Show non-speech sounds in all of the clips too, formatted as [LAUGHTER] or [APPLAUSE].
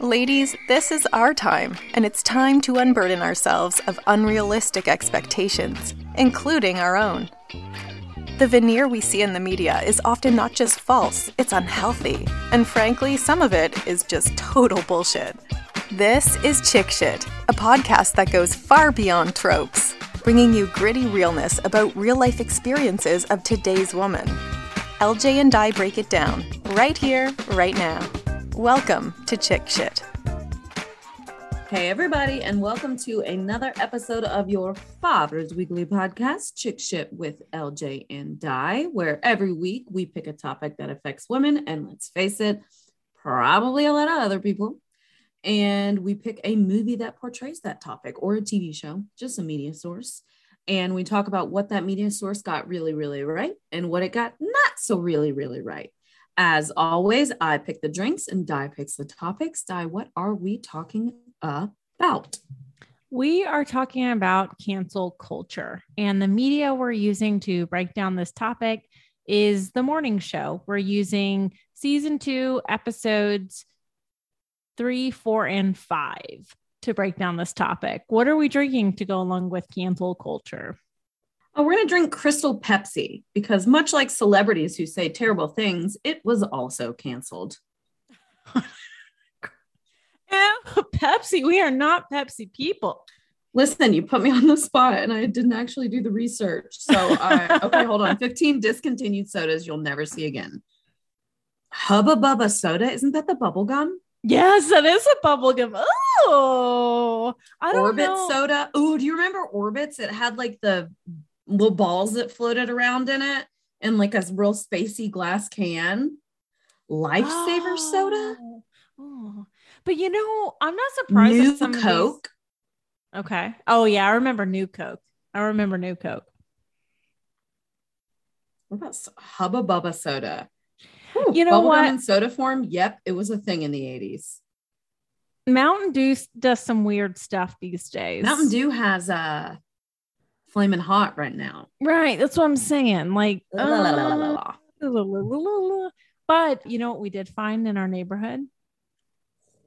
Ladies, this is our time, and it's time to unburden ourselves of unrealistic expectations, including our own. The veneer we see in the media is often not just false, it's unhealthy. And frankly, some of it is just total bullshit. This is Chick Shit, a podcast that goes far beyond tropes, bringing you gritty realness about real life experiences of today's woman. LJ and I break it down, right here, right now. Welcome to Chick Shit. Hey, everybody, and welcome to another episode of your father's weekly podcast, Chick Shit with LJ and Di, where every week we pick a topic that affects women, and let's face it, probably a lot of other people. And we pick a movie that portrays that topic or a TV show, just a media source. And we talk about what that media source got really, really right and what it got not so really, really right. As always, I pick the drinks and Di picks the topics. Di, what are we talking about? We are talking about cancel culture, and the media we're using to break down this topic is the morning show. We're using season two, episodes three, four, and five to break down this topic. What are we drinking to go along with cancel culture? Oh, we're going to drink Crystal Pepsi because, much like celebrities who say terrible things, it was also canceled. [LAUGHS] Pepsi, we are not Pepsi people. Listen, you put me on the spot and I didn't actually do the research. So, I, [LAUGHS] okay, hold on. 15 discontinued sodas you'll never see again. Hubba Bubba soda, isn't that the bubble gum? Yes, that is a bubble gum. Oh, I don't know. Orbit know. soda. Oh, do you remember Orbits? It had like the little balls that floated around in it and like a real spacey glass can. Lifesaver soda. Oh, oh. But you know, I'm not surprised. New some of these- Coke. Okay. Oh yeah, I remember New Coke. I remember New Coke. What about Hubba Bubba soda? Whew, You know what? in soda form? Yep, it was a thing in the 80s. Mountain Dew does some weird stuff these days. Mountain Dew has uh flaming hot right now. Right. That's what I'm saying. Like, La, la, la, but you know what we did find in our neighborhood?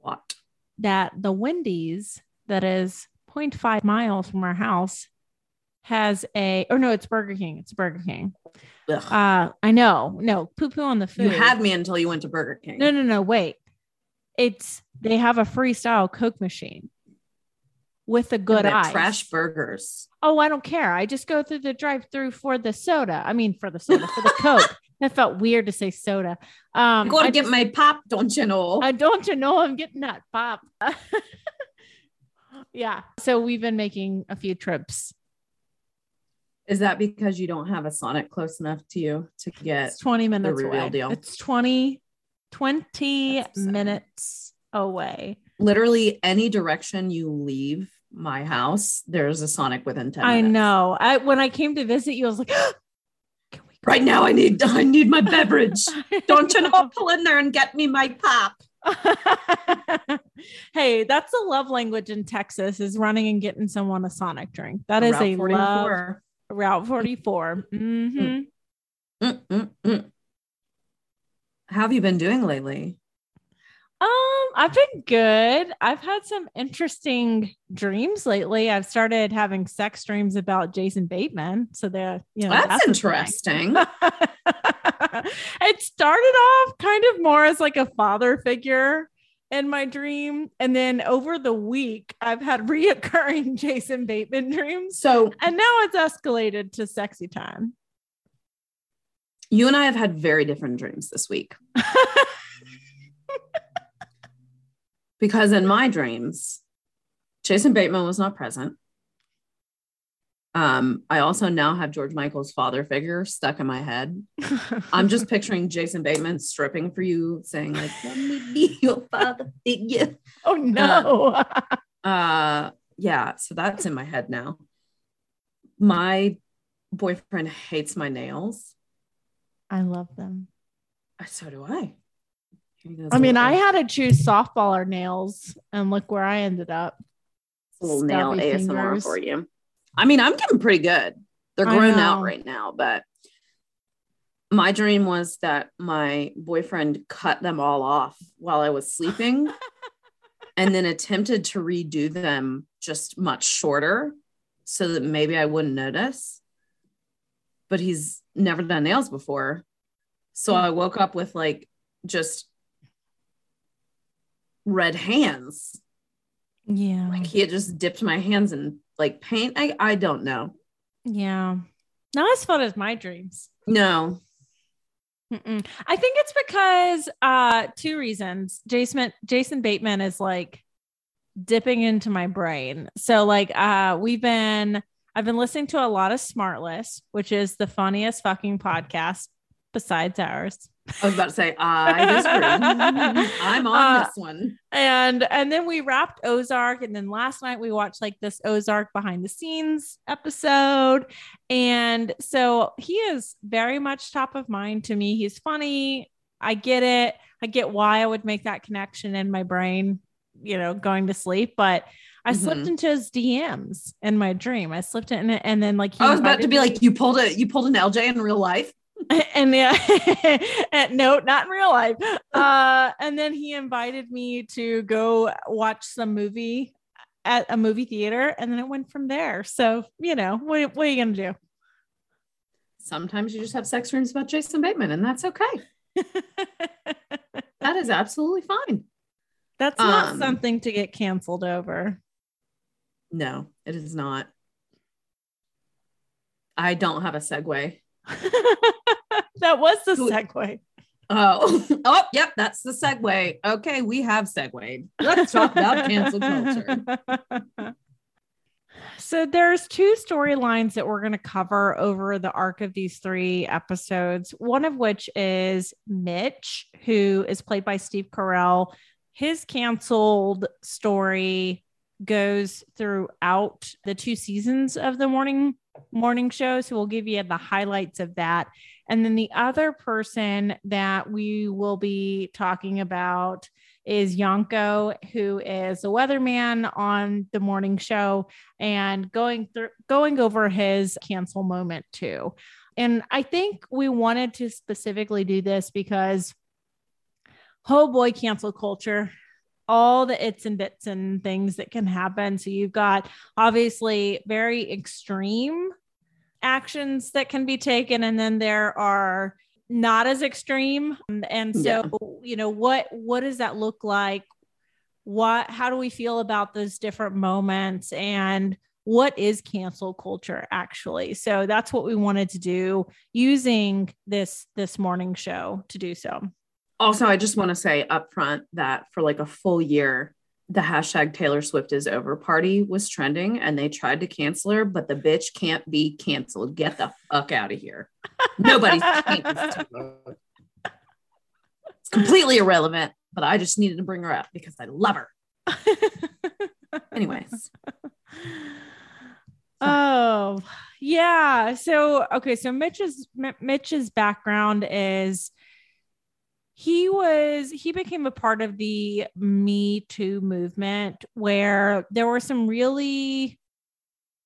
What? That the Wendy's that is 0.5 miles from our house has a, or no, it's Burger King. It's Burger King. Uh, I know. No, poo poo on the food. you had me until you went to Burger King. No, no, no. Wait. It's they have a freestyle Coke machine with a good They're trash burgers. Oh, I don't care. I just go through the drive-through for the soda. I mean, for the soda, for the [LAUGHS] Coke. That felt weird to say soda. Um, I'm going to get just- my pop, don't you know? I don't you know I'm getting that pop. [LAUGHS] yeah. So we've been making a few trips. Is that because you don't have a Sonic close enough to you to get? It's 20 minutes real away. deal. It's 20, 20 minutes away. Literally any direction you leave my house, there's a Sonic within 10 I minutes. know. I when I came to visit you, I was like, [GASPS] can we? Right now I need I need my beverage. [LAUGHS] Don't you know? Pull in there and get me my pop. [LAUGHS] hey, that's a love language in Texas is running and getting someone a Sonic drink. That is Route a 44. love Route 44. Mhm. Mm, mm, mm. How have you been doing lately? Um, I've been good. I've had some interesting dreams lately. I've started having sex dreams about Jason Bateman. So they're, you know, That's, thing. interesting. [LAUGHS] it started off kind of more as like a father figure in my dream. And then over the week, I've had [LAUGHS] reoccurring Jason Bateman dreams. So And now it's escalated to sexy time. you and I have had very different dreams this week [LAUGHS] because in my dreams, Jason Bateman was not present. Um, I also now have George Michael's father figure stuck in my head. [LAUGHS] I'm just picturing Jason Bateman stripping for you, saying like, "Let me be your father figure." oh no. Uh, [LAUGHS] yeah. So that's in my head now. My boyfriend hates my nails. I love them. Uh, So do I. Here he goes, I a mean, I had to choose softball or nails, and look where I ended up. a little nail stubby ASMR for you. I mean, I'm getting pretty good. They're I grown out right now, but my dream was that my boyfriend cut them all off while I was sleeping [LAUGHS] and then attempted to redo them just much shorter so that maybe I wouldn't notice. But he's never done nails before. So hmm. I woke up with like just red hands. Yeah. Like he had just dipped my hands in like paint. I, I don't know. Yeah. Not as fun as my dreams. No. Mm-mm. I think it's because uh two reasons. Jason Jason Bateman is like dipping into my brain. So like uh we've been I've been listening to a lot of Smartless, which is the funniest fucking podcast besides ours. I was about to say I disagree. [LAUGHS] I'm on Uh, this one. and and then we wrapped ozark and then last night we watched like this ozark behind the scenes episode and so he is very much top of mind to me he's funny i get it i get why i would make that connection in my brain you know going to sleep but i slipped Mhm. into his dms in my dream i slipped in it and then like he I was about to be me- like, you pulled a you pulled an LJ in real life. [LAUGHS] and yeah, [LAUGHS] no, not in real life. Uh, and then he invited me to go watch some movie at a movie theater, and then it went from there. So you know, what, what are you gonna do? Sometimes you just have sex dreams about Jason Bateman, and that's okay. [LAUGHS] That is absolutely fine. That's not Um, something to get canceled over. No, it is not. I don't have a segue. [LAUGHS] that was the segue. Oh, [LAUGHS] oh, yep, that's the segue. Okay, we have segued. Let's talk about cancel culture. [LAUGHS] So there's two storylines that we're going to cover over the arc of these three episodes. One of which is Mitch, who is played by Steve Carell. His canceled story goes throughout the two seasons of the morning morning show. So we'll give you the highlights of that. And then the other person that we will be talking about is Yanko, who is a weatherman on the morning show and going through going over his cancel moment too. And I think we wanted to specifically do this because oh boy, cancel culture. All the its and bits and things that can happen. So you've got obviously very extreme actions that can be taken, and then there are not as extreme. And so, Yeah. you know, what what does that look like? What how do we feel about those different moments and what is cancel culture actually? So that's what we wanted to do using this this morning show to do so. Also, I just want to say up front that for like a full year, the hashtag Taylor Swift is over party was trending and they tried to cancel her, but the bitch can't be canceled. Get the fuck out of here. Nobody's It's completely irrelevant, but I just needed to bring her up because I love her. [LAUGHS] Anyways, Oh, yeah. So, okay. So Mitch's M- Mitch's background is he was he became a part of the Me Too movement where there were some really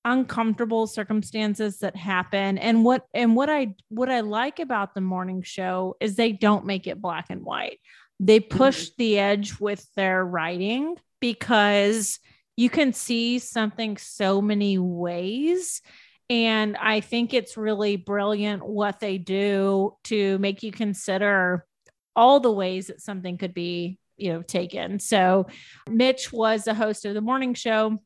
uncomfortable circumstances that happen. And what and what I what I like about the morning show is they don't make it black and white. They mm-hmm. push the edge with their writing because you can see something so many ways. And I think it's really brilliant what they do to make you consider all the ways that something could be, you know, taken. So Mitch was the host of the morning show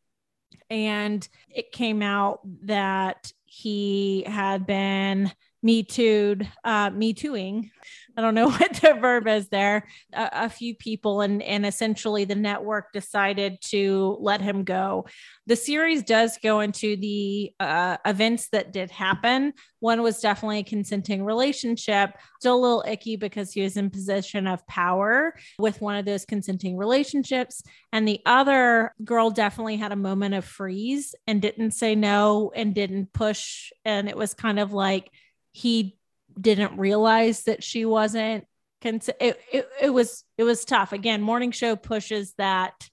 and it came out that he had been me too'd, uh, me tooing. I don't know [LAUGHS] what the verb is there. A, a few people, and and essentially the network decided to let him go. The series does go into the uh, events that did happen. One was definitely a consenting relationship. Still a little icky because he was in position of power with one of those consenting relationships, and the other girl definitely had a moment of freeze and didn't say no and didn't push, and it was kind of like he didn't realize that she wasn't cons- it, it, it was it was tough. Again morning show pushes that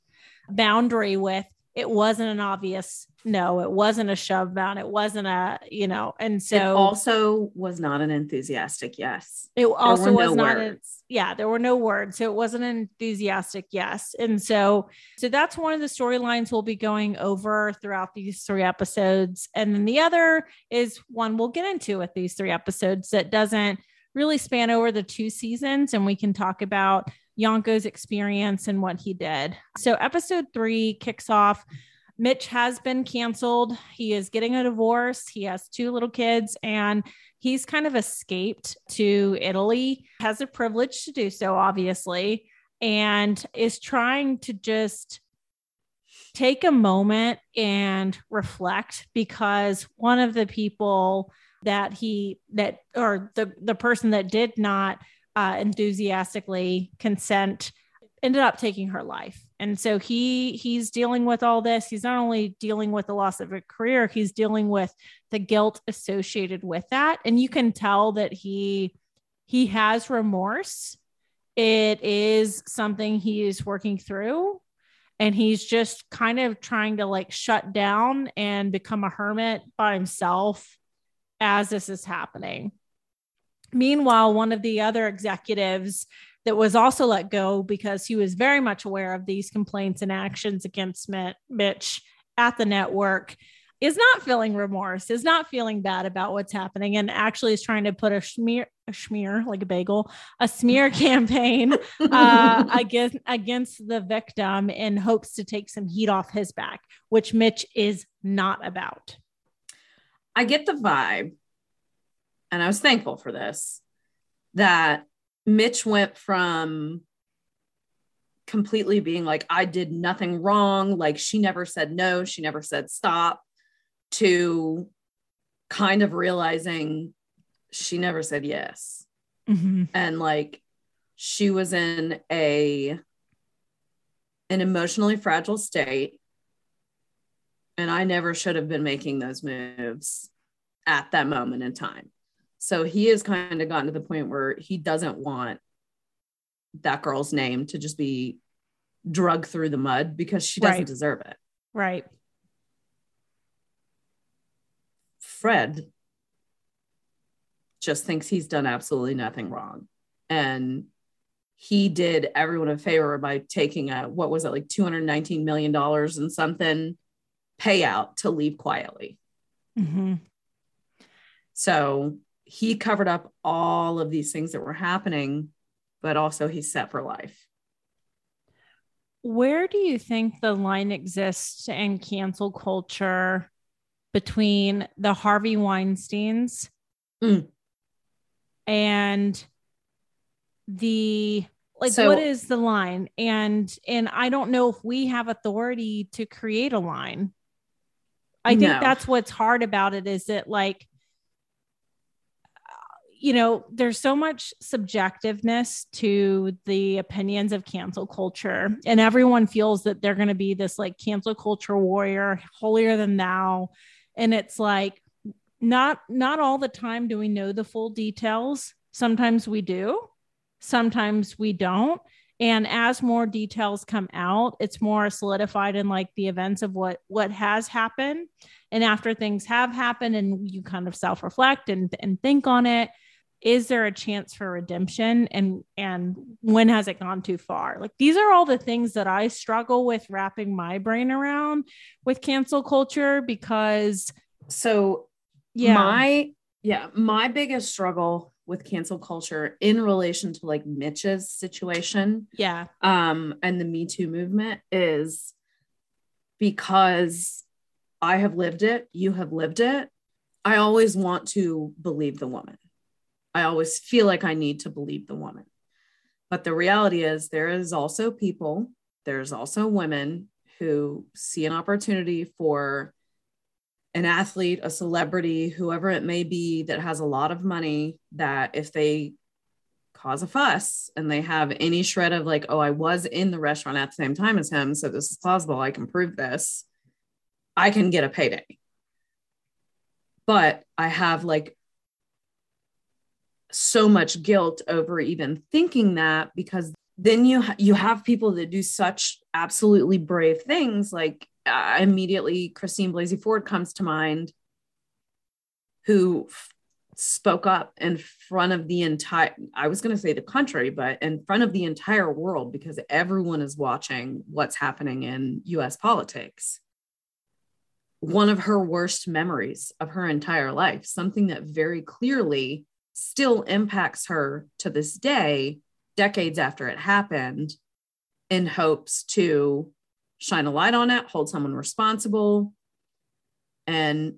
boundary with it wasn't an obvious no, it wasn't a shove down. It wasn't a, you know, and so it also was not an enthusiastic yes. It also was no not a, yeah, there were no words. So it wasn't an enthusiastic yes. And so, so that's one of the storylines we'll be going over throughout these three episodes. And then the other is one we'll get into with these three episodes that doesn't really span over the two seasons. And we can talk about Yanko's experience and what he did. So episode three kicks off Mitch has been canceled. He is getting a divorce. He has two little kids and he's kind of escaped to Italy, has a privilege to do so, obviously, and is trying to just take a moment and reflect because one of the people that he that or the the person that did not uh, enthusiastically consent ended up taking her life and so he he's dealing with all this. He's not only dealing with the loss of a career he's dealing with the guilt associated with that. And you can tell that he he has remorse. It is something he is working through. And he's just kind of trying to like shut down and become a hermit by himself as this is happening. Meanwhile one of the other executives that was also let go because he was very much aware of these complaints and actions against Mitch at the network is not feeling remorse, is not feeling bad about what's happening, and actually is trying to put a smear, a smear like a bagel, a smear [LAUGHS] campaign uh, against against the victim in hopes to take some heat off his back, which Mitch is not about. I get the vibe, and I was thankful for this, that Mitch went from completely being like, I did nothing wrong. Like she never said no, she never said stop, to kind of realizing she never said yes. Mm-hmm. And like she was in a an emotionally fragile state. And I never should have been making those moves at that moment in time. So he has kind of gotten to the point where he doesn't want that girl's name to just be drugged through the mud because she doesn't Right. deserve it. Right. Fred just thinks he's done absolutely nothing wrong. And he did everyone a favor by taking a, what was it, like $219 million and something payout to leave quietly. Mm-hmm. So he covered up all of these things that were happening, but also he's set for life. Where do you think the line exists in cancel culture between the Harvey Weinsteins Mm. and the like So- what is the line and and I don't know if we have authority to create a line. I think No. that's what's hard about it is that like you know, there's so much subjectiveness to the opinions of cancel culture, and everyone feels that they're going to be this like cancel culture warrior, holier than thou. And it's like, not not all the time do we know the full details. Sometimes we do, sometimes we don't. And as more details come out, it's more solidified in like the events of what what has happened. And after things have happened, and you kind of self reflect and and think on it, is there a chance for redemption and and when has it gone too far like these are all the things that i struggle with wrapping my brain around with cancel culture because So yeah my yeah, my biggest struggle with cancel culture in relation to like Mitch's situation yeah um and the Me Too movement is because I have lived it, you have lived it. I always want to believe the woman. I always feel like I need to believe the woman. But the reality is there is also people, there's also women who see an opportunity for an athlete, a celebrity, whoever it may be that has a lot of money that if they cause a fuss and they have any shred of like, oh, I was in the restaurant at the same time as him, so this is plausible, I can prove this, I can get a payday. But I have like so much guilt over even thinking that because then you ha- you have people that do such absolutely brave things like uh, immediately Christine Blasey Ford comes to mind, who f- spoke up in front of the entire, I was going to say the country, but in front of the entire world because everyone is watching what's happening in US politics. One of her worst memories of her entire life, something that very clearly still impacts her to this day, decades after it happened, in hopes to shine a light on it, hold someone responsible. And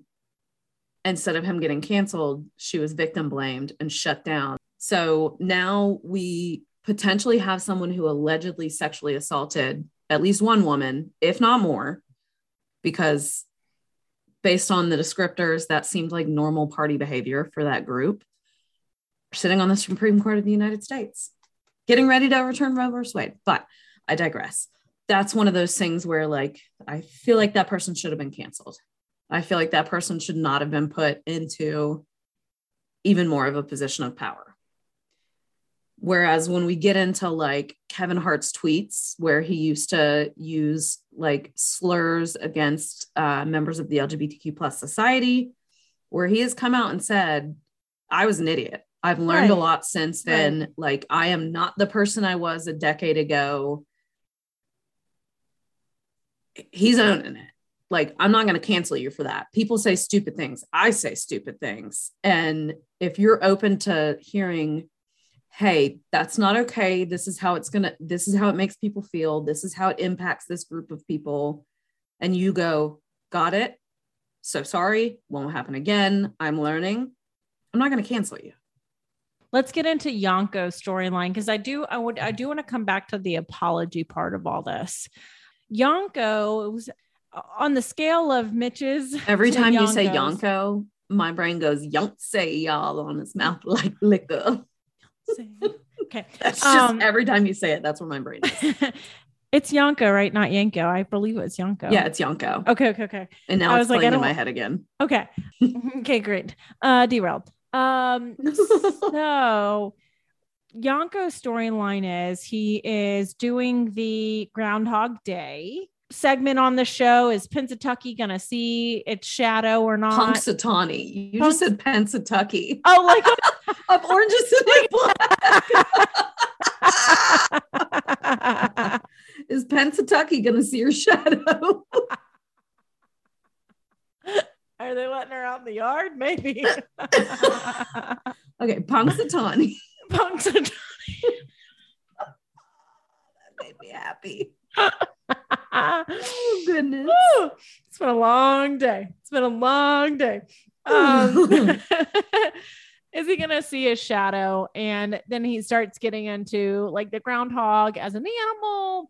instead of him getting canceled, she was victim blamed and shut down. So now we potentially have someone who allegedly sexually assaulted at least one woman, if not more, because based on the descriptors, that seemed like normal party behavior for that group, sitting on the Supreme Court of the United States, getting ready to overturn Roe v. Wade. But I digress that's one of those things where like I feel like that person should have been canceled. I feel like that person should not have been put into even more of a position of power. Whereas when we get into like Kevin Hart's tweets, where he used to use like slurs against uh, members of the LGBTQ plus society, where he has come out and said, I was an idiot. I've learned right. a lot since then. Right. Like, I am not the person I was a decade ago he's owning it. Like, I'm not going to cancel you for that. People say stupid things. I say stupid things. And if you're open to hearing, hey, that's not okay. This is how it's going to, this is how it makes people feel. This is how it impacts this group of people. And you go, got it. So sorry. Won't happen again. I'm learning. I'm not going to cancel you let's get into Yanko's storyline because I do I would I do want to come back to the apology part of all this. Yanko was on the scale of Mitch's. Every time you say Yanko, my brain goes say y'all on his mouth [LAUGHS] like liquor. okay. [LAUGHS] That's just um, every time you say it, that's where my brain is. [LAUGHS] it's Yanko, right? Not Yanko. I believe it's Yanko. Yeah, it's Yanko. Okay, okay, okay. And now I was like, in my head again. Okay. okay, great. Uh derailed. Um [LAUGHS] so Yanko's storyline is he is doing the Groundhog Day segment on the show. Is Pennsatucky gonna see its shadow or not? Punxsutawney. You just said Pennsatucky. Oh, like [LAUGHS] of Orange [LAUGHS] is the Black. is Pennsatucky gonna see your shadow? Are they letting her out in the yard? Maybe. [LAUGHS] okay, Punxsutawney. [LAUGHS] Punxsutawney. [LAUGHS] that made me happy. oh goodness. Woo! It's been a long day. It's been a long day. Um, is he gonna see his shadow? And then he starts getting into like the groundhog as an animal.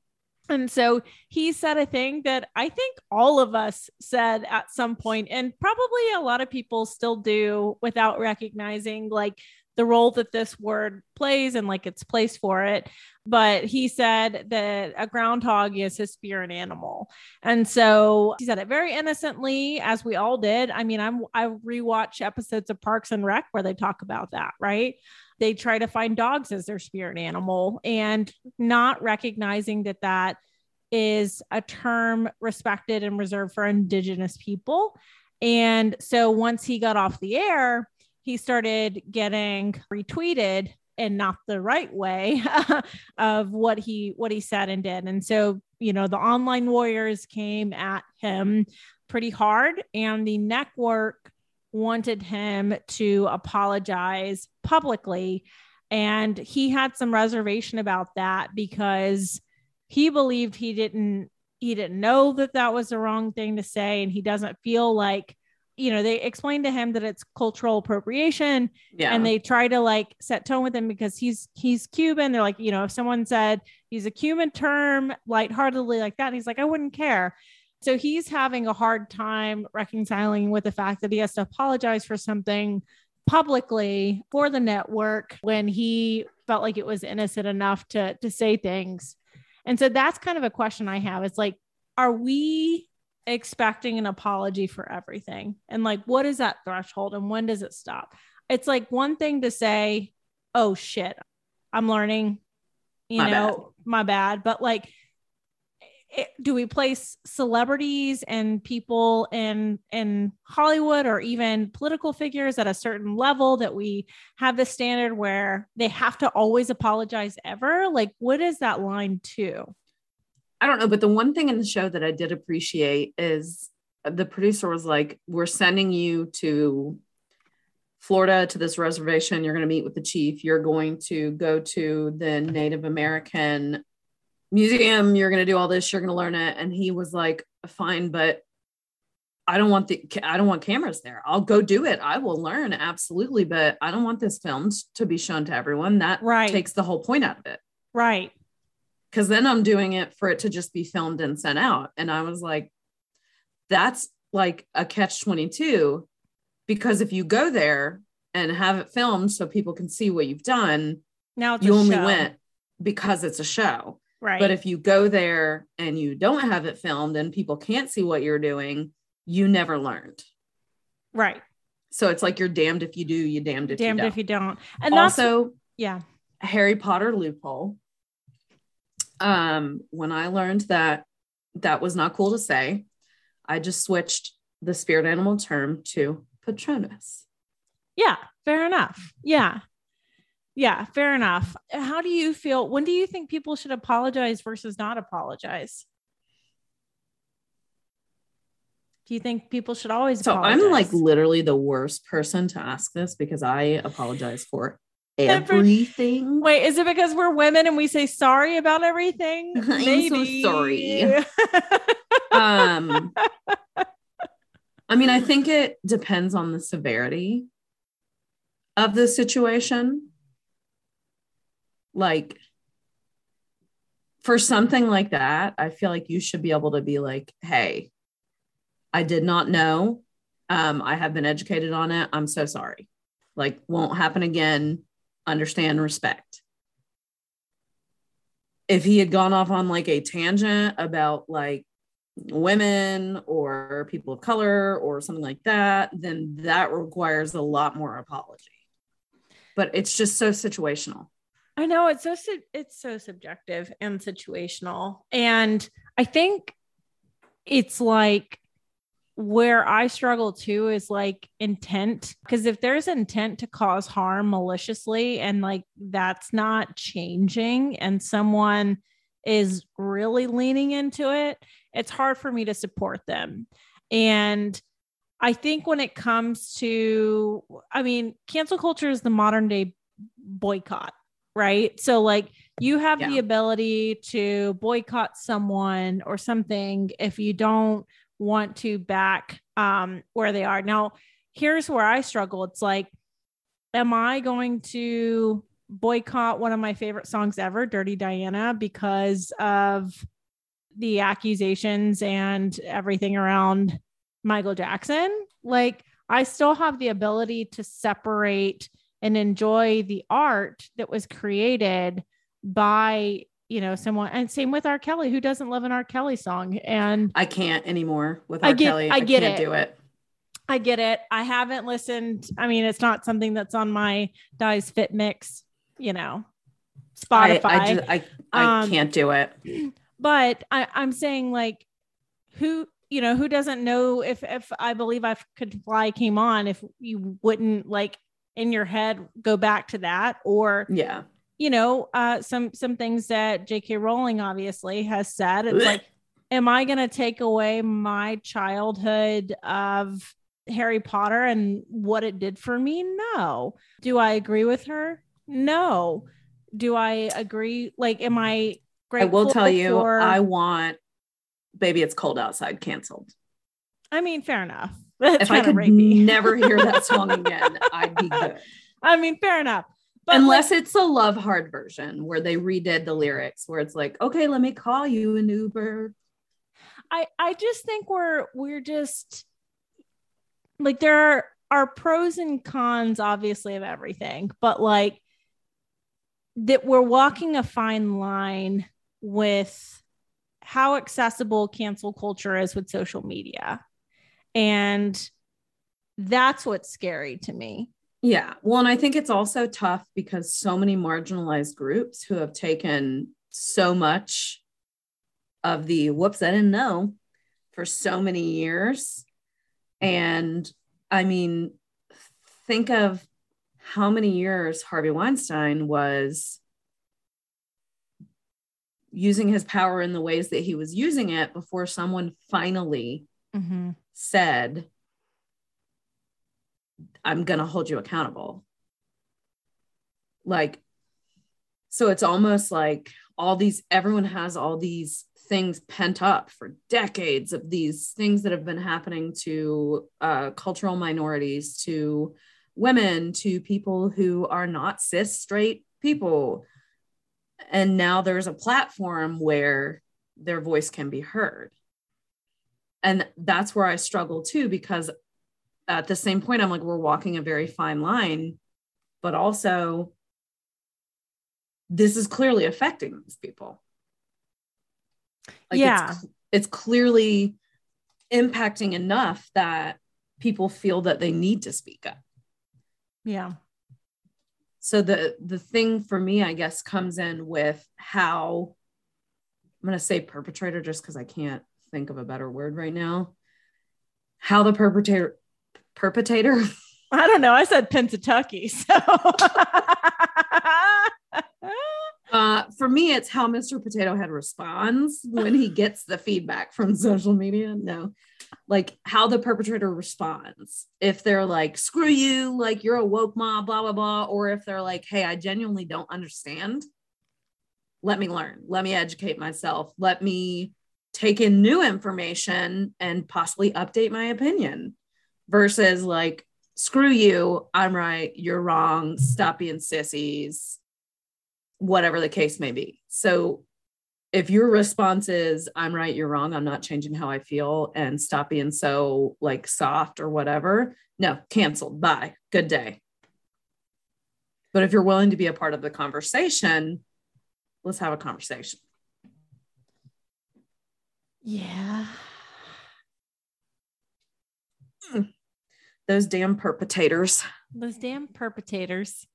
And so he said a thing that I think all of us said at some point, and probably a lot of people still do without recognizing like the role that this word plays and like its place for it. But he said that a groundhog is his spirit animal. And so he said it very innocently, as we all did. I mean, I'm I rewatch episodes of Parks and Rec where they talk about that, right? They try to find dogs as their spirit animal. And not recognizing that that is a term respected and reserved for indigenous people. And so once he got off the air, he started getting retweeted and not the right way [LAUGHS] of what he what he said and did. And so you know the online warriors came at him pretty hard. And the network wanted him to apologize publicly and he had some reservation about that because he believed he didn't he didn't know that that was the wrong thing to say and he doesn't feel like you know, they explain to him that it's cultural appropriation. Yeah. And they try to like set tone with him because he's he's Cuban. They're like, you know, if someone said he's a Cuban term lightheartedly like that, he's like, I wouldn't care. So he's having a hard time reconciling with the fact that he has to apologize for something publicly for the network when he felt like it was innocent enough to to say things. And so that's kind of a question I have. It's like, are we expecting an apology for everything. And like, what is that threshold and when does it stop? It's like one thing to say, oh shit, I'm learning, you my know, bad. my bad. But like, do we place celebrities and people in in Hollywood or even political figures at a certain level that we have the standard where they have to always apologize ever? Like, what is that line to? I don't know, but the one thing in the show that I did appreciate is the producer was like, "We're sending you to Florida to this reservation. You're going to meet with the chief. You're going to go to the Native American museum. You're going to do all this. You're going to learn it." And he was like, "Fine, but I don't want the I don't want cameras there. I'll go do it. I will learn absolutely, but I don't want this filmed to be shown to everyone. That Right. takes the whole point out of it." Right. because then I'm doing it for it to just be filmed and sent out. And I was like, that's like a catch 22 because if you go there and have it filmed so people can see what you've done, Now you only show. went because it's a show. Right. But if you go there and you don't have it filmed and people can't see what you're doing, you never learned. right. So it's like you're damned if you do, you damned if Damned you don't. if you don't. And that's also, yeah. Harry Potter loophole. Um, when I learned that that was not cool to say, I just switched the spirit animal term to Patronus. Yeah, fair enough. Yeah. Yeah, fair enough. How do you feel? When do you think people should apologize versus not apologize? Do you think people should always So apologize? I'm like literally the worst person to ask this because I apologize for [LAUGHS] everything. Wait, is it because we're women and we say sorry about everything? [LAUGHS] I'm so Maybe. sorry. [LAUGHS] um I mean, I think it depends on the severity of the situation. Like for something like that, I feel like you should be able to be like, "Hey, I did not know. Um I have been educated on it. I'm so sorry. Like won't happen again. Understand, respect." If he had gone off on like a tangent about like women or people of color or something like that, then that requires a lot more apology. But it's just so situational. I know it's so it's so subjective and situational. And I think it's like where I struggle too is like intent because if there's intent to cause harm maliciously and like that's not changing and someone is really leaning into it, it's hard for me to support them. And I think when it comes to, I mean, cancel culture is the modern day boycott, right? So, like, you have the ability to boycott someone or something if you don't want to back um, where they are. Now, here's where I struggle. It's like, am I going to boycott one of my favorite songs ever, Dirty Diana, because of the accusations and everything around Michael Jackson? Like, I still have the ability to separate and enjoy the art that was created by you know someone and same with R. Kelly who doesn't love an R. Kelly song and I can't anymore with I R. get- Kelly. I get can't it. do it. I get it. I haven't listened. I mean, it's not something that's on my Dies Fit Mix, you know, I, Spotify. I, just, I, I Um, can't do it. but I, I'm saying like, who you know who doesn't know if if I believe I could fly came on if you wouldn't like in your head go back to that or Yeah. you know uh some some things that J.K. Rowling obviously has said. It's Blech. like, am I going to take away my childhood of Harry Potter and what it did for me? No. Do I agree with her? No. Do I agree? Like, am I great? I will tell you, for- I want Baby It's Cold Outside canceled. I mean, fair enough. If I could [LAUGHS] never hear that song again, I'd be [LAUGHS] good. I mean, fair enough. But Unless like, it's a love hard version where they redid the lyrics, where it's like, okay, let me call you an Uber. I I just think we're we're just like there are, are pros and cons obviously of everything, but like that we're walking a fine line with how accessible cancel culture is with social media. And that's what's scary to me. Yeah. Well, and I think it's also tough because so many marginalized groups who have taken so much of the whoops, I didn't know for so many years. And I mean, think of how many years Harvey Weinstein was using his power in the ways that he was using it before someone finally mm-hmm. said, I'm going to hold you accountable. Like, so it's almost like all these, everyone has all these things pent up for decades of these things that have been happening to uh, cultural minorities, to women, to people who are not cis straight people. And now there's a platform where their voice can be heard. And that's where I struggle too, because at the same point, I'm like, we're walking a very fine line, but also this is clearly affecting these people. Like yeah. It's, it's clearly impacting enough that people feel that they need to speak up. Yeah. So the the thing for me, I guess, comes in with how I'm going to say perpetrator just because I can't think of a better word right now. How the perpetrator perpetrator. [LAUGHS] I don't know. I said Pennsatucky, [LAUGHS] so Uh, for me, it's how Mr. Potato Head responds when he gets the feedback from social media. No, like how the perpetrator responds. If they're like, screw you, like you're a woke mob, blah, blah, blah. Or if they're like, hey, I genuinely don't understand. Let me learn. Let me educate myself. Let me take in new information and possibly update my opinion versus like, screw you, I'm right, you're wrong, stop being sissies whatever the case may be. So if your response is, I'm right, you're wrong, I'm not changing how I feel, and stop being so like soft or whatever, no, canceled. Bye. Good day. But if you're willing to be a part of the conversation, let's have a conversation. Yeah. Hmm. Those damn perpetrators. Those damn perpetrators.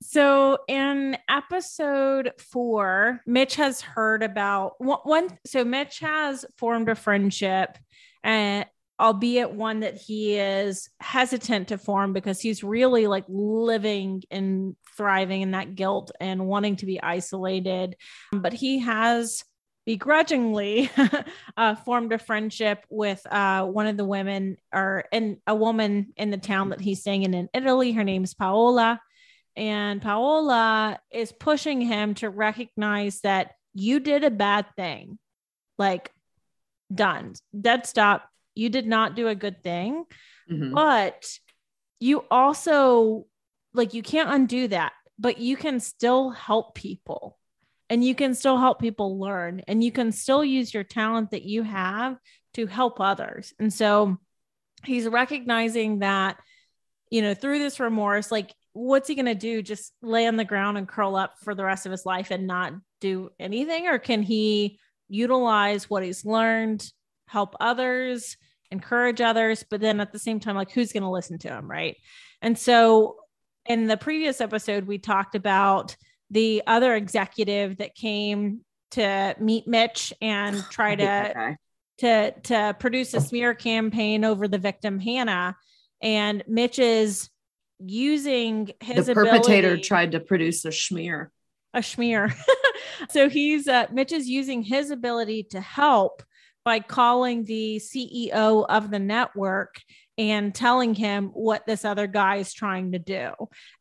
So in episode four, Mitch has heard about one. So Mitch has formed a friendship, and albeit one that he is hesitant to form because he's really like living and thriving in that guilt and wanting to be isolated. But he has begrudgingly [LAUGHS] uh, formed a friendship with uh, one of the women or in a woman in the town that he's staying in in Italy. Her name is Paola and Paola is pushing him to recognize that you did a bad thing. Like, done, dead stop. You did not do a good thing. Mm-hmm. But you also, like, you can't undo that, but you can still help people and you can still help people learn and you can still use your talent that you have to help others. And so he's recognizing that, you know, through this remorse, like what's he going to do? Just lay on the ground and curl up for the rest of his life and not do anything? Or can he utilize what he's learned, help others, encourage others? But then at the same time, like, who's going to listen to him? Right. And so in the previous episode, we talked about the other executive that came to meet Mitch and try [LAUGHS] to. To, to produce a smear campaign over the victim Hannah and Mitch is using his ability. the perpetrator ability, tried to produce a smear a smear [LAUGHS] so he's uh, mitch is using his ability to help by calling the ceo of the network and telling him what this other guy is trying to do.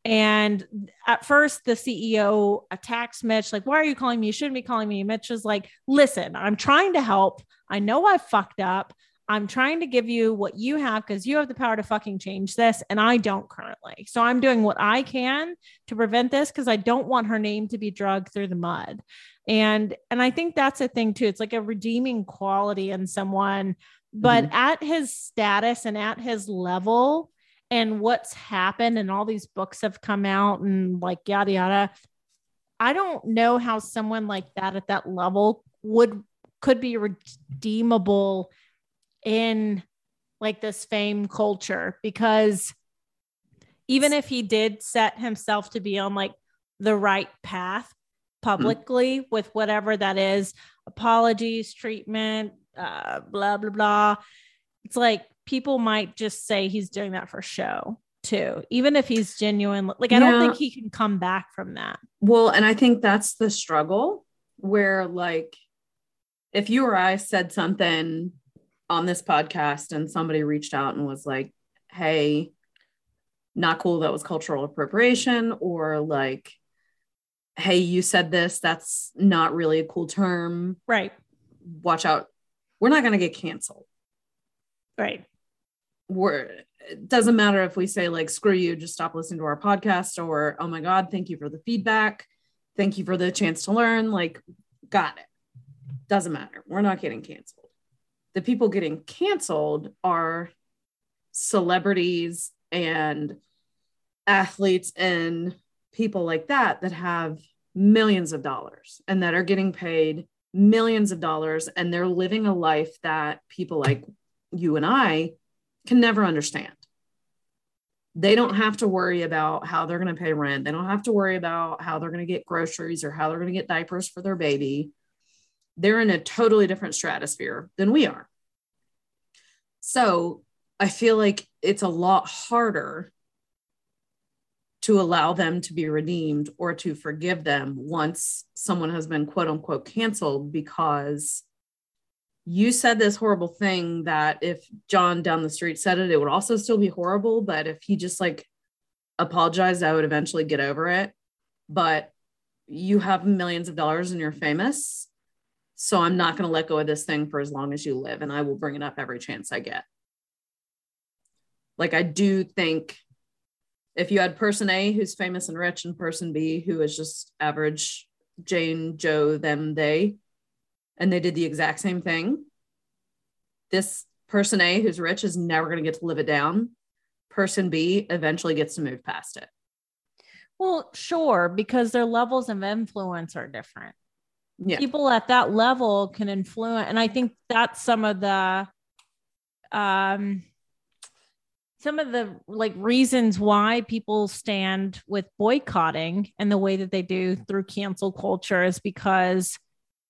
And at first, the CEO attacks Mitch, like, Why are you calling me? You shouldn't be calling me. Mitch is like, Listen, I'm trying to help. I know I fucked up. I'm trying to give you what you have because you have the power to fucking change this and I don't currently. So I'm doing what I can to prevent this because I don't want her name to be dragged through the mud. And and I think that's a thing too. It's like a redeeming quality in someone, but mm-hmm. at his status and at his level and what's happened and all these books have come out and like yada yada. I don't know how someone like that at that level would could be redeemable in like this fame culture because even if he did set himself to be on like the right path publicly mm with whatever that is apologies, treatment, uh, blah, blah, blah. It's like people might just say he's doing that for show too, even if he's genuine. Like, I don't think he can come back from that. Well, and I think that's the struggle where, like, if you or I said something on this podcast and somebody reached out and was like, hey, not cool, that was cultural appropriation, or like, hey, you said this, that's not really a cool term, Right. watch out. We're not going to get canceled. Right. We're, it doesn't matter if we say, like, screw you, just stop listening to our podcast, or oh my God, thank you for the feedback. Thank you for the chance to learn. Like, got it. Doesn't matter. We're not getting canceled. The people getting canceled are celebrities and athletes and people like that that have millions of dollars and that are getting paid millions of dollars and they're living a life that people like you and I can never understand. They don't have to worry about how they're going to pay rent. They don't have to worry about how they're going to get groceries or how they're going to get diapers for their baby. They're in a totally different stratosphere than we are. So I feel like it's a lot harder to allow them to be redeemed or to forgive them once someone has been quote unquote canceled because you said this horrible thing that if John down the street said it, it would also still be horrible. But if he just like apologized, I would eventually get over it. But you have millions of dollars and you're famous. So I'm not going to let go of this thing for as long as you live. And I will bring it up every chance I get. Like, I do think if you had person A who's famous and rich and person B who is just average Jane, Joe, them, they, and they did the exact same thing, this person A who's rich is never going to get to live it down. Person B eventually gets to move past it. Well, sure, because their levels of influence are different. Yeah. People at that level can influence, and I think that's some of the um some of the like reasons why people stand with boycotting and the way that they do through cancel culture is because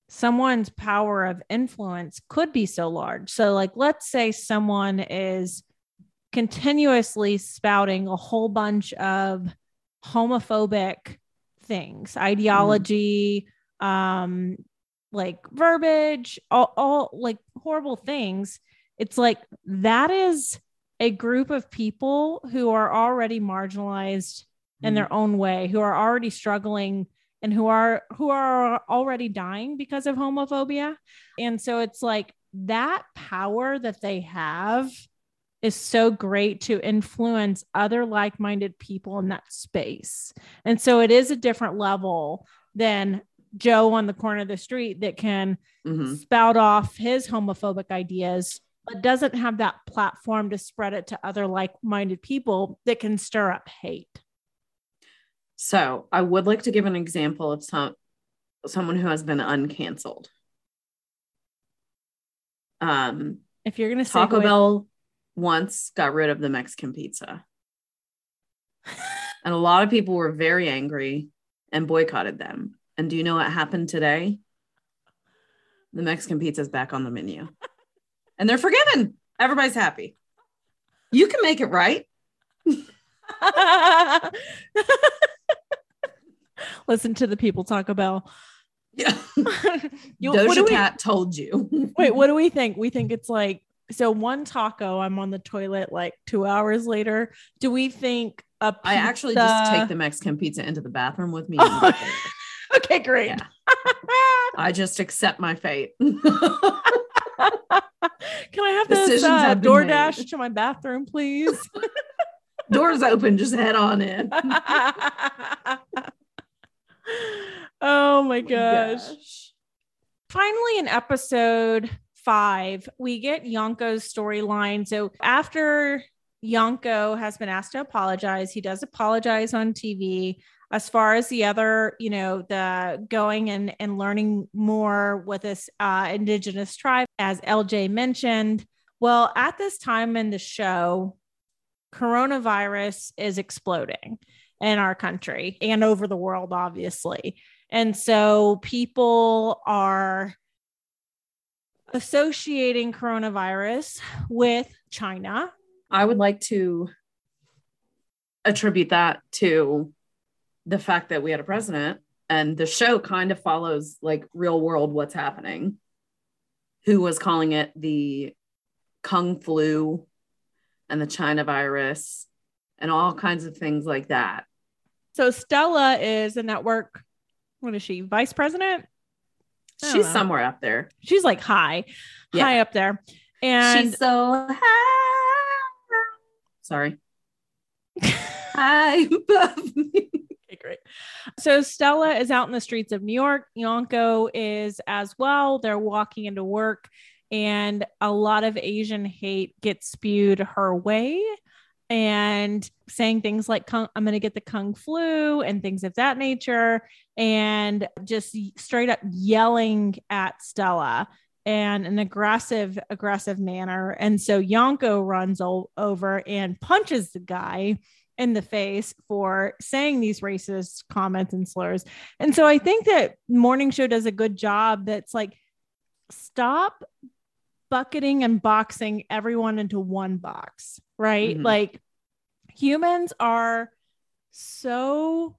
someone's power of influence could be so large. So like let's say someone is continuously spouting a whole bunch of homophobic things, ideology, um like verbiage, all, all like horrible things. It's like that is a group of people who are already marginalized in their own way, who are already struggling and who are who are already dying because of homophobia. And so it's like that power that they have is so great to influence other like-minded people in that space. And so it is a different level than Joe on the corner of the street that can Mhm. spout off his homophobic ideas but doesn't have that platform to spread it to other like-minded people that can stir up hate. So I would like to give an example of some someone who has been uncanceled. Um, If you're going to say Taco Bell once got rid of the Mexican pizza. [LAUGHS] and a lot of people were very angry and boycotted them. And do you know what happened today? The Mexican pizza is back on the menu. [LAUGHS] and they're forgiven. Everybody's happy. You can make it right. [LAUGHS] Listen to the people talk about. Yeah. [LAUGHS] you, what do Doja we, Cat told you. [LAUGHS] wait, what do we think? We think it's like so one taco. I'm on the toilet like two hours later. Do we think a pizza? I actually just take the Mexican pizza into the bathroom with me. and eat it there. okay, great. Yeah. I just accept my fate. Can I have this Decisions uh, DoorDash made. to my bathroom, please? [LAUGHS] Doors open, just head on in. [LAUGHS] oh my gosh. Finally, in episode five, we get Yanko's storyline. So after Yanko has been asked to apologize, he does apologize on TV. As far as the other, you know, the going and, and learning more with this uh, indigenous tribe, as LJ mentioned. Well, at this time in the show, coronavirus is exploding in our country and over the world, obviously. And so people are associating coronavirus with China. I would like to attribute that to the fact that we had a president and the show kind of follows like real world what's happening who was calling it the kung flu and the china virus and all kinds of things like that So Stella is a network. What is she? Vice president? She's know. somewhere up there She's like high, Yeah. high up there. And she's so high sorry [LAUGHS] high above me. Great. So Stella is out in the streets of New York. Yanko is as well. They're walking into work, and a lot of Asian hate gets spewed her way. And saying things like, I'm going to get the Kung flu and things of that nature. And just straight up yelling at Stella and an aggressive, aggressive manner. And so Yanko runs o- over and punches the guy in the face for saying these racist comments and slurs. And so I think that morning show does a good job that's like stop bucketing and boxing everyone into one box, right? Mhm. Like humans are so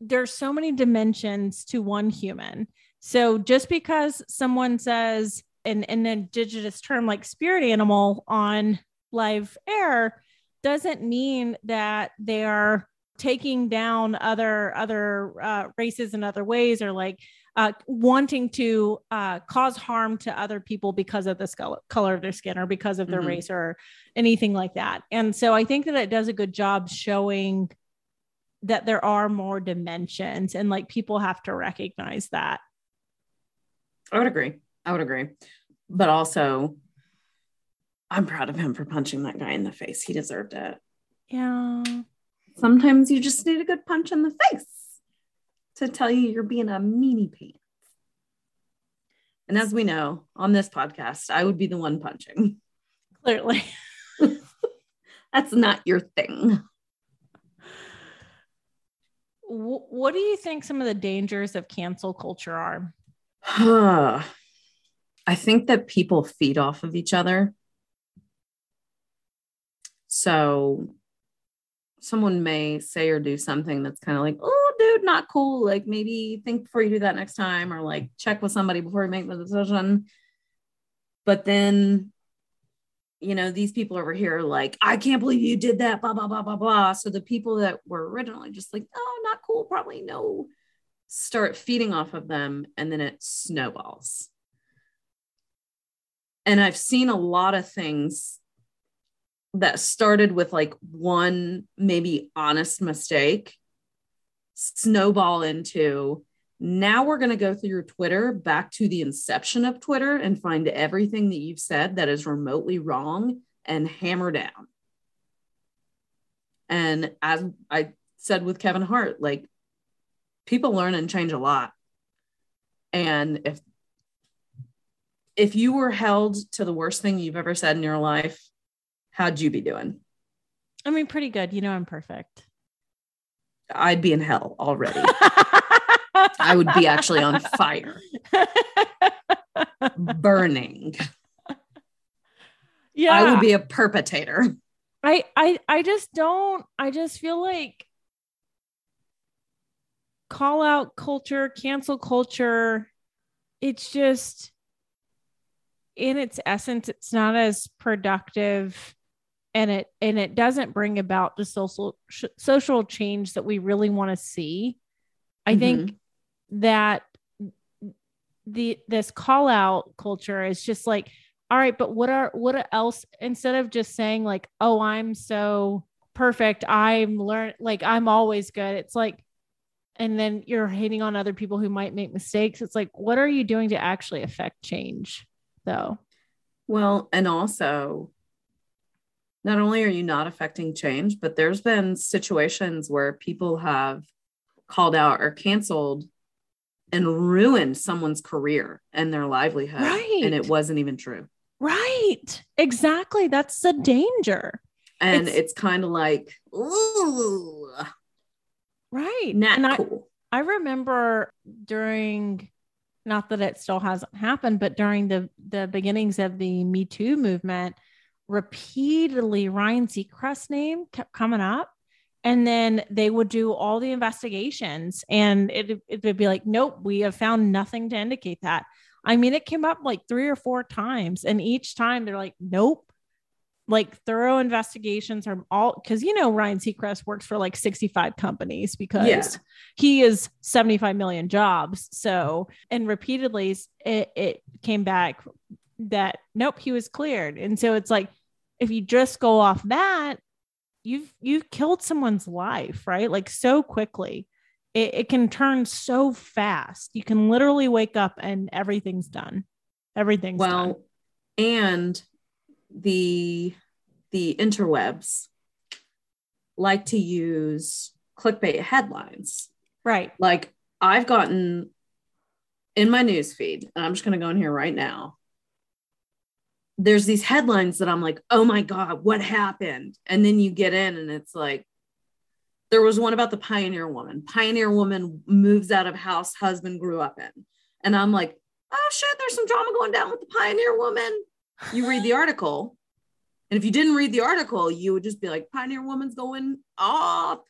there's so many dimensions to one human. So just because someone says in an indigenous term like spirit animal on live air doesn't mean that they are taking down other other uh, races in other ways or like uh, wanting to uh, cause harm to other people because of the skull- color of their skin or because of their Mhm. race or anything like that. And so I think that it does a good job showing that there are more dimensions and like people have to recognize that. I would agree. I would agree. But also, I'm proud of him for punching that guy in the face. He deserved it. Yeah. Sometimes you just need a good punch in the face to tell you you're being a meanie pants. And as we know on this podcast, I would be the one punching. Clearly. [LAUGHS] That's not your thing. Wh- what do you think some of the dangers of cancel culture are? [SIGHS] I think that people feed off of each other. So someone may say or do something that's kind of like, oh, dude, not cool. Like maybe think before you do that next time, or like check with somebody before you make the decision. But then, you know, these people over here are like, I can't believe you did that, blah, blah, blah, blah, blah. So the people that were originally just like, oh, not cool, probably no, start feeding off of them and then it snowballs. And I've seen a lot of things that started with like one maybe honest mistake snowball into now we're going to go through your Twitter back to the inception of Twitter and find everything that you've said that is remotely wrong and hammer down. And as I said with Kevin Hart, like people learn and change a lot. And if if you were held to the worst thing you've ever said in your life, how'd you be doing? I mean, pretty good. You know, I'm perfect. I'd be in hell already. [LAUGHS] I would be actually on fire, burning. yeah. I would be a perpetrator. I, I I just don't I just feel like call out culture, cancel culture, it's just in its essence, it's not as productive and it and it doesn't bring about the social sh- social change that we really want to see. I mm-hmm. think that the this call out culture is just like all right but what are what else instead of just saying like oh i'm so perfect i'm learn like i'm always good it's like and then you're hating on other people who might make mistakes it's like what are you doing to actually affect change though Well, and also, not only are you not affecting change, but there's been situations where people have called out or canceled and ruined someone's career and their livelihood. Right. And it wasn't even true. right exactly that's the danger And It's- it's, kind of like, ooh, right not and I, cool. I remember during not that it still hasn't happened, but during the the beginnings of the Me Too movement, repeatedly Ryan Seacrest's name kept coming up. And then they would do all the investigations and it, it would be like, nope, we have found nothing to indicate that. I mean, it came up like three or four times. And each time they're like, nope, like thorough investigations are all because you know Ryan Seacrest works for like 65 companies because yeah. he is 75 million jobs. So and repeatedly it, it came back that nope, he was cleared. And so it's like if you just go off that, you've you've killed someone's life, right? Like so quickly. It, it can turn so fast. You can literally wake up and everything's done. Everything's well, done. and the the interwebs like to use clickbait headlines. Right. Like I've gotten in my news feed, and I'm just going to go in here right now. There's these headlines that I'm like, oh my God, what happened? And then you get in, and it's like, there was one about the pioneer woman. Pioneer woman moves out of house husband grew up in. And I'm like, oh shit, there's some drama going down with the pioneer woman. You read the article, and if you didn't read the article, you would just be like, Pioneer Woman's going off.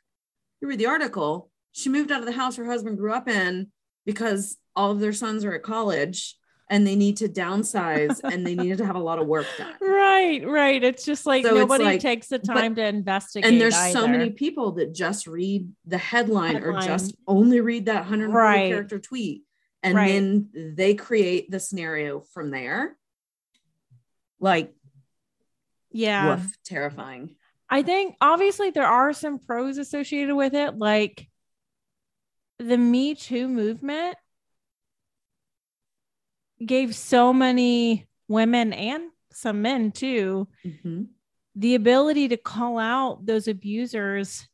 You read the article. She moved out of the house her husband grew up in because all of their sons are at college and they need to downsize and they needed to have a lot of work done. [LAUGHS] Right, right. It's just like so nobody like, takes the time but, to investigate. And there's either. so many people that just read the headline, headline. or just only read that 100 right. character tweet. And right. then they create the scenario from there. Like yeah. Woof, terrifying. I think obviously there are some pros associated with it, like the Me Too movement gave so many women and some men too mm-hmm. the ability to call out those abusers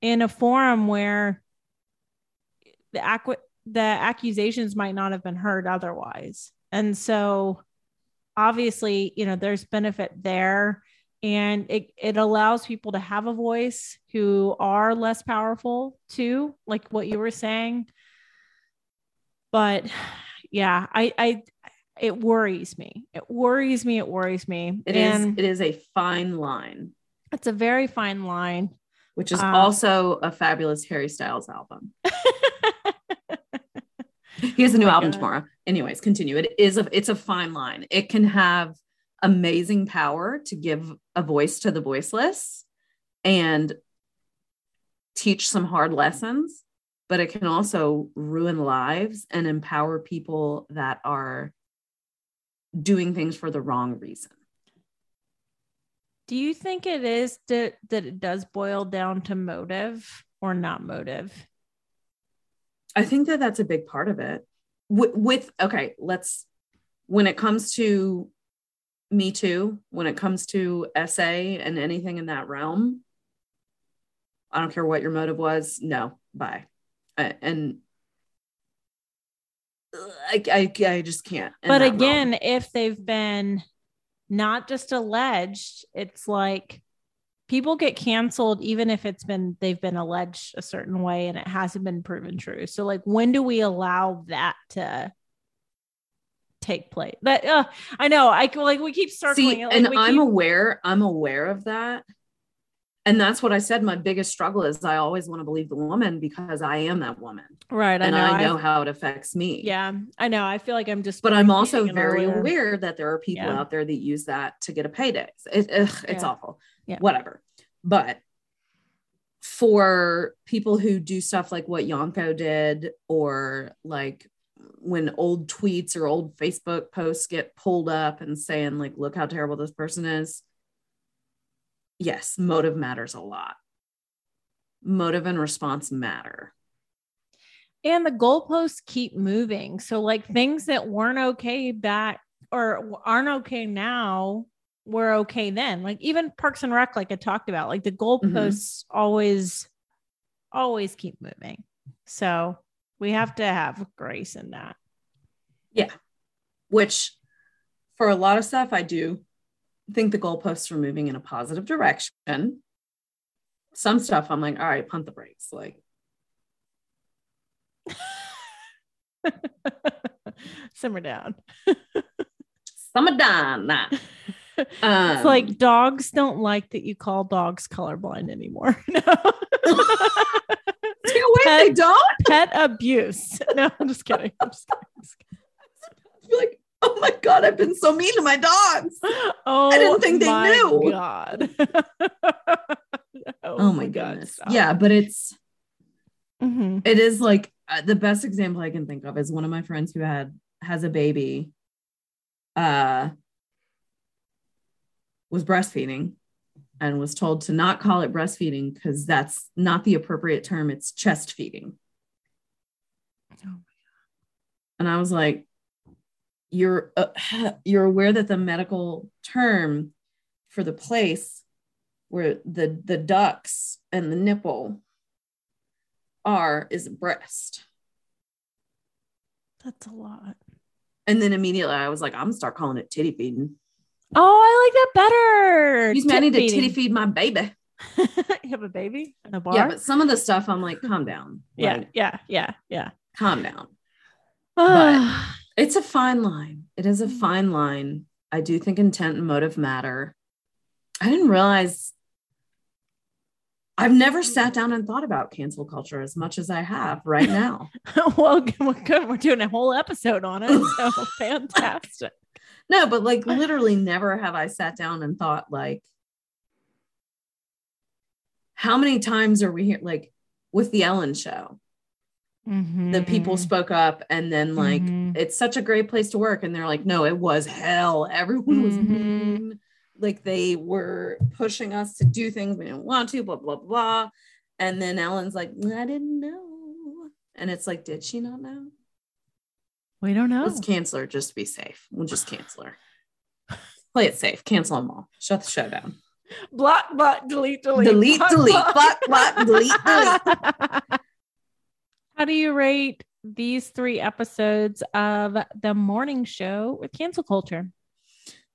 in a forum where the acqu- the accusations might not have been heard otherwise. And so obviously, you know, there's benefit there. And it, it allows people to have a voice who are less powerful too, like what you were saying. But yeah, I, I, it worries me. It worries me. It worries me. It and is, It is a fine line. It's a very fine line. Which is um, also a fabulous Harry Styles album. he has a new [LAUGHS] oh album God. tomorrow. Anyways, continue. It is a it's a fine line. It can have amazing power to give a voice to the voiceless and teach some hard lessons, but it can also ruin lives and empower people that are doing things for the wrong reason. Do you think it is that, that it does boil down to motive or not motive? I think that that's a big part of it. With, with okay, let's when it comes to me too, when it comes to SA and anything in that realm, I don't care what your motive was. No, bye. And I, I, I just can't. But again, realm. if they've been not just alleged, it's like people get canceled even if it's been they've been alleged a certain way and it hasn't been proven true so like when do we allow that to take place that uh, i know i like we keep circling See, like, and i'm aware i'm aware of that and that's what i said my biggest struggle is i always want to believe the woman because i am that woman right I and know. i know I've... how it affects me yeah i know i feel like i'm just but i'm also very aware that there are people yeah. out there that use that to get a payday it, ugh, it's yeah. awful yeah. whatever. But for people who do stuff like what Yanko did, or like when old tweets or old Facebook posts get pulled up and saying, like, look how terrible this person is. Yes, motive matters a lot. Motive and response matter. And the goalposts keep moving. So, like, things that weren't okay back or aren't okay now we're okay then. Like even Parks and Rec, like I talked about, like the goalposts mm-hmm. always, always keep moving. So we have to have grace in that. Yeah. Which for a lot of stuff, I do think the goalposts are moving in a positive direction. Some stuff I'm like, all right, punt the brakes. Like [LAUGHS] Simmer down. Simmer down. Nah. [LAUGHS] it's Um, like dogs don't like that you call dogs colorblind anymore. [LAUGHS] No. wait, they don't? Pet abuse. No, I'm just kidding. I'm just kidding. I'm just kidding. I feel like, [LAUGHS] oh my God, I've been so mean to my dogs. Oh, I didn't think they knew. [LAUGHS] Oh my. God. Oh, my goodness. stop. Yeah, but it's, Mhm. it is like uh, the best example I can think of is one of my friends who had, has a baby, uh, was breastfeeding and was told to not call it breastfeeding because that's not the appropriate term. It's chest feeding. Oh. And I was like, you're uh, [SIGHS] you're aware that the medical term for the place where the the ducts and the nipple are is breast. That's a lot. And then immediately I was like, I'm gonna start calling it titty feeding. Oh, I like that better. Excuse me, I need to titty feed my baby. [LAUGHS] you have a baby in a bar? Yeah, but some of the stuff I'm like, calm down. yeah, Like, yeah, yeah, yeah. calm down. But It's a fine line. It is a mm. fine line. I do think intent and motive matter. I didn't realize I've never mm. sat down and thought about cancel culture as much as I have right [LAUGHS] now. well, good- we're doing a whole episode on it. [LAUGHS] So fantastic. no, but like literally never have I sat down and thought like how many times are we here like with the Ellen show? The people spoke up and then like Mhm. it's such a great place to work and they're like no it was hell. Everyone was Mhm. mean. Like they were pushing us to do things we didn't want to blah blah blah. And then ellen's like i didn't know. And it's like did she not know? We don't know. let's cancel her just to be safe. We'll just cancel her. Play it safe. Cancel them all. Shut the show down. Block, block, delete, delete, Delete, delete, block, block, delete, delete. [LAUGHS] How do you rate these three episodes of the morning show with cancel culture?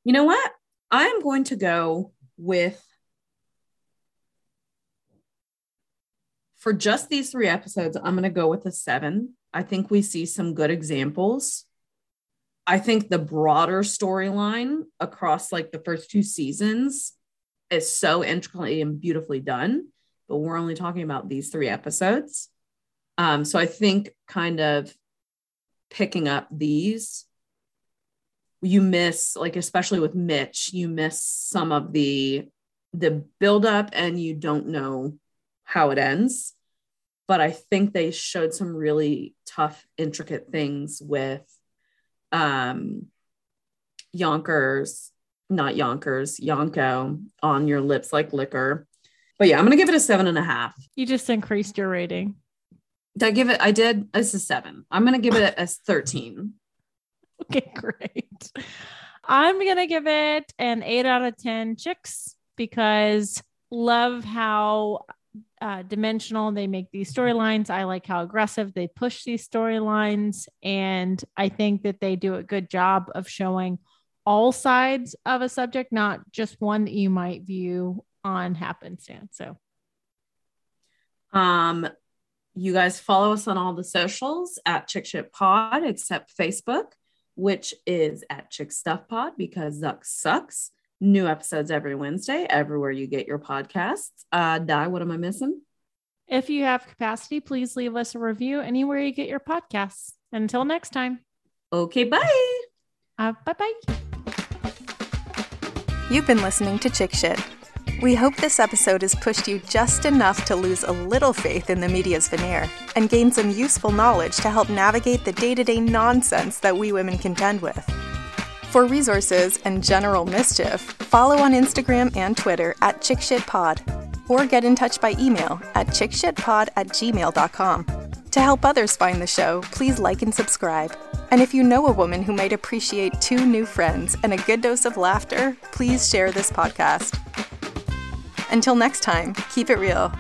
you know what i'm going to go with for just these three episodes, I'm going to go with a seven. I think we see some good examples. I think the broader storyline across like the first two seasons is so intricately and beautifully done, but we're only talking about these three episodes. Um, so I think kind of picking up these, you miss like especially with Mitch, you miss some of the the buildup and you don't know how it ends. But I think they showed some really tough, intricate things with um Yonkers, not Yonkers, Yanko on your lips like liquor. But yeah, I'm gonna give it a seven and a half. You just increased your rating. Did I give it? I did. It's a seven. I'm gonna give it a [LAUGHS] 13. Okay, great. I'm going to give it an eight out of 10 chicks because love how uh, dimensional they make these storylines. I like how aggressive they push these storylines. And I think that they do a good job of showing all sides of a subject, not just one that you might view on happenstance. So, Um, you guys follow us on all the socials at Chick Shit Pod, except Facebook, which is at Chick Stuff Pod because Zuck sucks. New episodes every Wednesday, everywhere you get your podcasts. Uh, Di, what am I missing? if you have capacity, please leave us a review anywhere you get your podcasts. Until next time, Okay, bye. uh, bye bye. You've been listening to Chick Shit. We hope this episode has pushed you just enough to lose a little faith in the media's veneer and gain some useful knowledge to help navigate the day to day nonsense that we women contend with. For resources and general mischief, follow on Instagram and Twitter at ChickShitPod or get in touch by email at chickshitpod at gmail.com. To help others find the show, please like and subscribe. And if you know a woman who might appreciate two new friends and a good dose of laughter, please share this podcast. Until next time, keep it real.